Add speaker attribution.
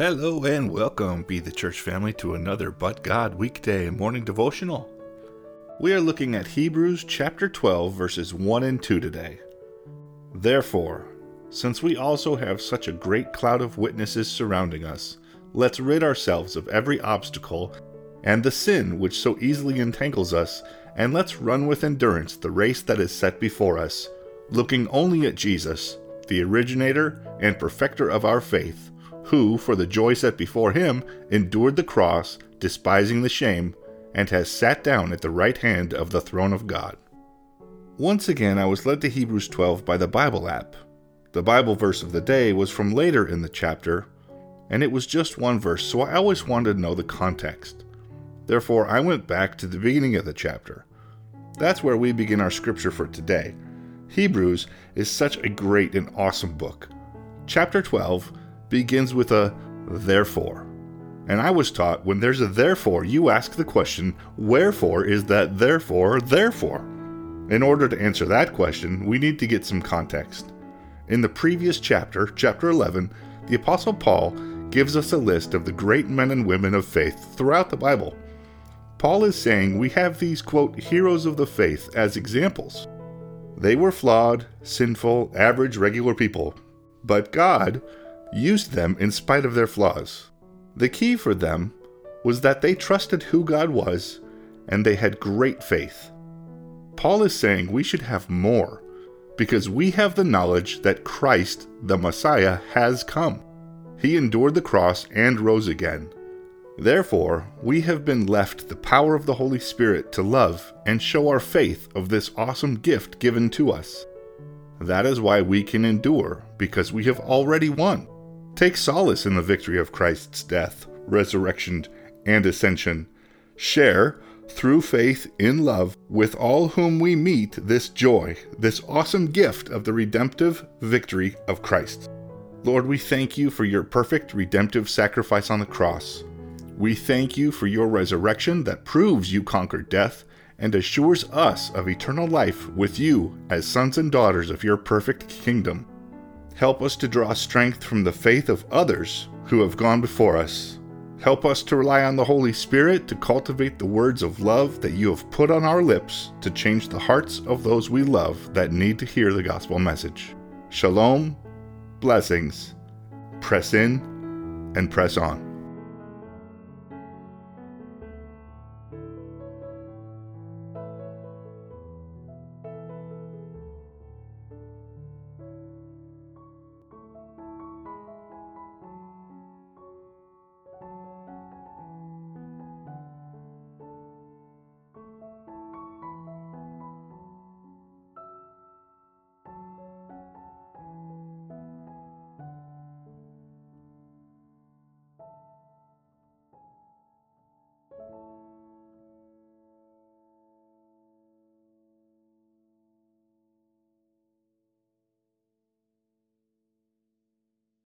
Speaker 1: Hello and welcome, Be the Church family, to another But God weekday morning devotional. We are looking at Hebrews chapter 12, verses 1 and 2 today. Therefore, since we also have such a great cloud of witnesses surrounding us, let's rid ourselves of every obstacle and the sin which so easily entangles us, and let's run with endurance the race that is set before us, looking only at Jesus, the originator and perfecter of our faith, who, for the joy set before him, endured the cross, despising the shame, and has sat down at the right hand of the throne of God. Once again, I was led to Hebrews 12 by the Bible app. The Bible verse of the day was from later in the chapter, and it was just one verse, so I always wanted to know the context. Therefore, I went back to the beginning of the chapter. That's where we begin our scripture for today. Hebrews is such a great and awesome book. Chapter 12 begins with a therefore. And I was taught when there's a therefore, you ask the question, wherefore is that therefore therefore? In order to answer that question, we need to get some context. In the previous chapter, chapter 11, the Apostle Paul gives us a list of the great men and women of faith throughout the Bible. Paul is saying we have these, quote, heroes of the faith as examples. They were flawed, sinful, average, regular people, but God used them in spite of their flaws. The key for them was that they trusted who God was and they had great faith. Paul is saying we should have more because we have the knowledge that Christ, the Messiah, has come. He endured the cross and rose again Therefore, we have been left the power of the Holy Spirit to love and show our faith of this awesome gift given to us. That is why we can endure, because we have already won. Take solace in the victory of Christ's death, resurrection, and ascension. Share, through faith in love, with all whom we meet this joy, this awesome gift of the redemptive victory of Christ. Lord, we thank you for your perfect redemptive sacrifice on the cross. We thank you for your resurrection that proves you conquered death and assures us of eternal life with you as sons and daughters of your perfect kingdom. Help us to draw strength from the faith of others who have gone before us. Help us to rely on the Holy Spirit to cultivate the words of love that you have put on our lips to change the hearts of those we love that need to hear the gospel message. Shalom, blessings, press in, and press on.